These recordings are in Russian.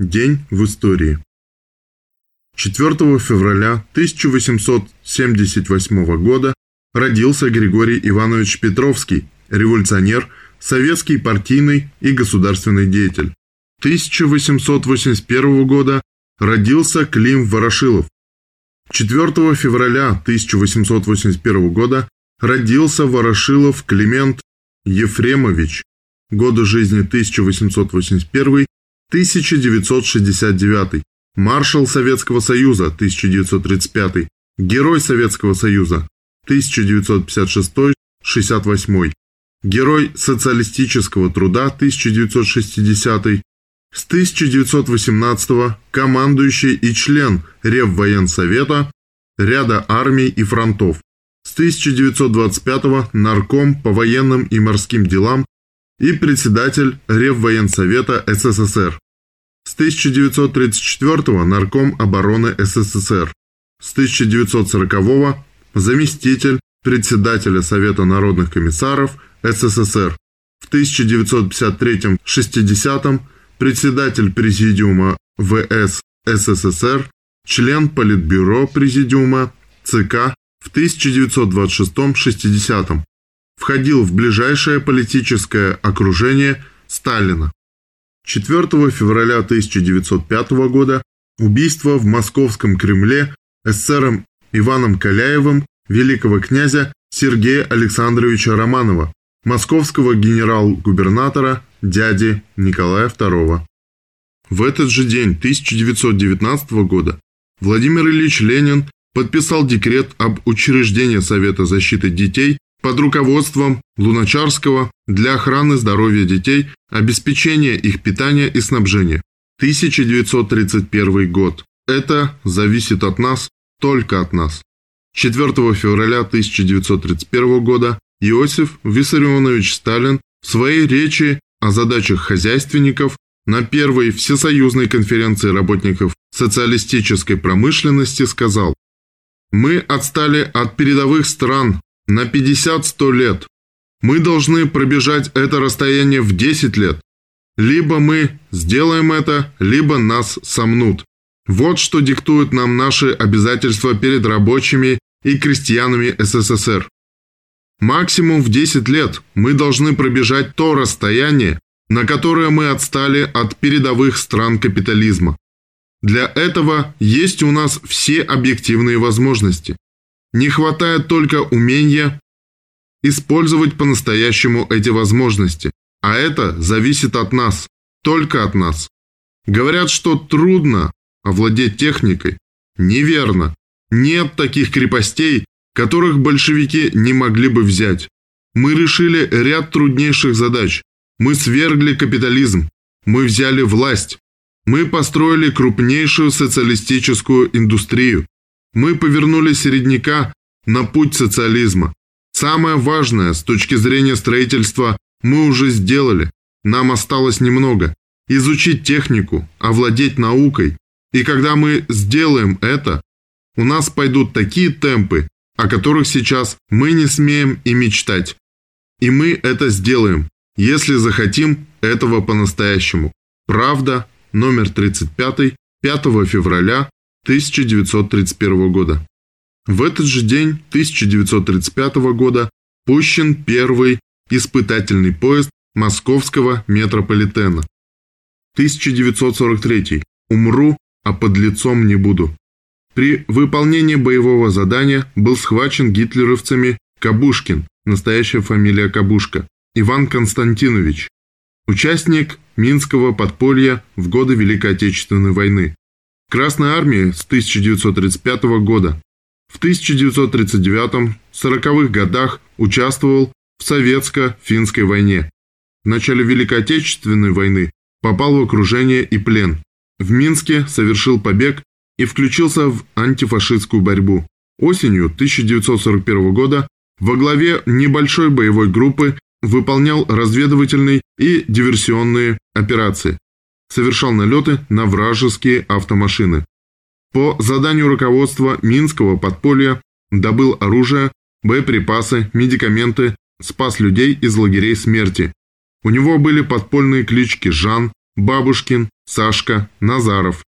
День в истории. 4 февраля 1878 года родился Григорий Иванович Петровский, революционер, советский партийный и государственный деятель. 1881 года родился Клим Ворошилов. 4 февраля 1881 года родился Ворошилов Климент Ефремович. Годы жизни 1881-1969. Маршал Советского Союза 1935. Герой Советского Союза 1956-68. Герой социалистического труда 1960 с 1918 командующий и член Реввоенсовета ряда армий и фронтов. С 1925 нарком по военным и морским делам и председатель Реввоенсовета СССР. С 1934 нарком обороны СССР. С 1940 заместитель председателя Совета народных комиссаров СССР. В 1953-60 председатель Президиума ВС СССР, член Политбюро Президиума ЦК в 1926-60. Входил в ближайшее политическое окружение Сталина. 4 февраля 1905 года убийство в московском Кремле эсером Иваном Каляевым великого князя Сергея Александровича Романова, московского генерал-губернатора дяди Николая II. В этот же день 1919 года Владимир Ильич Ленин подписал декрет об учреждении Совета защиты детей под руководством Луначарского для охраны здоровья детей, обеспечения их питания и снабжения. 1931 год. Это зависит от нас, только от нас. 4 февраля 1931 года Иосиф Виссарионович Сталин в своей речи о задачах хозяйственников на первой всесоюзной конференции работников социалистической промышленности сказал «Мы отстали от передовых стран на 50-100 лет. Мы должны пробежать это расстояние в 10 лет. Либо мы сделаем это, либо нас сомнут. Вот что диктуют нам наши обязательства перед рабочими и крестьянами СССР. Максимум в 10 лет мы должны пробежать то расстояние, на которое мы отстали от передовых стран капитализма. Для этого есть у нас все объективные возможности. Не хватает только умения использовать по-настоящему эти возможности, а это зависит от нас, только от нас. Говорят, что трудно овладеть техникой. Неверно. Нет таких крепостей, которых большевики не могли бы взять. Мы решили ряд труднейших задач. Мы свергли капитализм. Мы взяли власть. Мы построили крупнейшую социалистическую индустрию. Мы повернули середняка на путь социализма. Самое важное с точки зрения строительства мы уже сделали. Нам осталось немного. Изучить технику, овладеть наукой. И когда мы сделаем это, у нас пойдут такие темпы, о которых сейчас мы не смеем и мечтать. И мы это сделаем, если захотим этого по-настоящему. Правда, номер 35, 5 февраля 1931 года. В этот же день 1935 года пущен первый испытательный поезд московского метрополитена. 1943. Умру, а под лицом не буду. При выполнении боевого задания был схвачен гитлеровцами Кабушкин, настоящая фамилия Кабушка, Иван Константинович, участник Минского подполья в годы Великой Отечественной войны. Красной армии с 1935 года. В 1939-40-х годах участвовал в Советско-финской войне. В начале Великой Отечественной войны попал в окружение и плен. В Минске совершил побег и включился в антифашистскую борьбу. Осенью 1941 года во главе небольшой боевой группы выполнял разведывательные и диверсионные операции, совершал налеты на вражеские автомашины. По заданию руководства Минского подполья добыл оружие, боеприпасы, медикаменты, спас людей из лагерей смерти. У него были подпольные клички Жан, Бабушкин, Сашка, Назаров.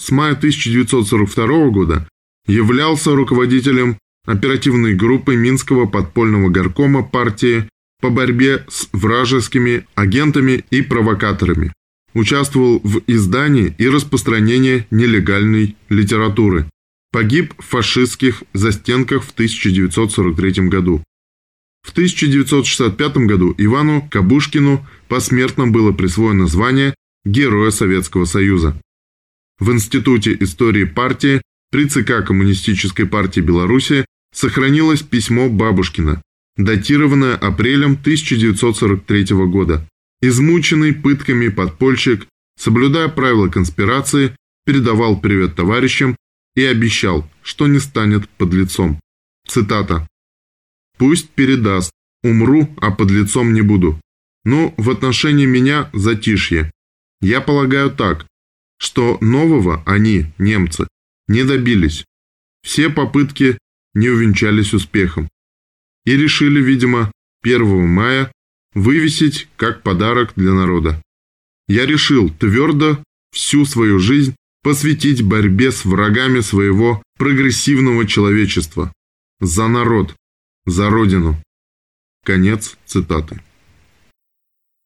С мая 1942 года являлся руководителем оперативной группы Минского подпольного горкома партии по борьбе с вражескими агентами и провокаторами. Участвовал в издании и распространении нелегальной литературы. Погиб в фашистских застенках в 1943 году. В 1965 году Ивану Кабушкину посмертно было присвоено звание Героя Советского Союза. В Институте истории партии при ЦК Коммунистической партии Беларуси сохранилось письмо Бабушкина, датированное апрелем 1943 года. Измученный пытками подпольщик, соблюдая правила конспирации, передавал привет товарищам и обещал, что не станет подлецом. Цитата. «Пусть передаст. Умру, а подлецом не буду. Но в отношении меня затишье. Я полагаю так, что нового они, немцы, не добились. Все попытки не увенчались успехом. И решили, видимо, 1 мая вывесить как подарок для народа. Я решил твердо всю свою жизнь посвятить борьбе с врагами своего прогрессивного человечества. За народ, за родину. Конец цитаты.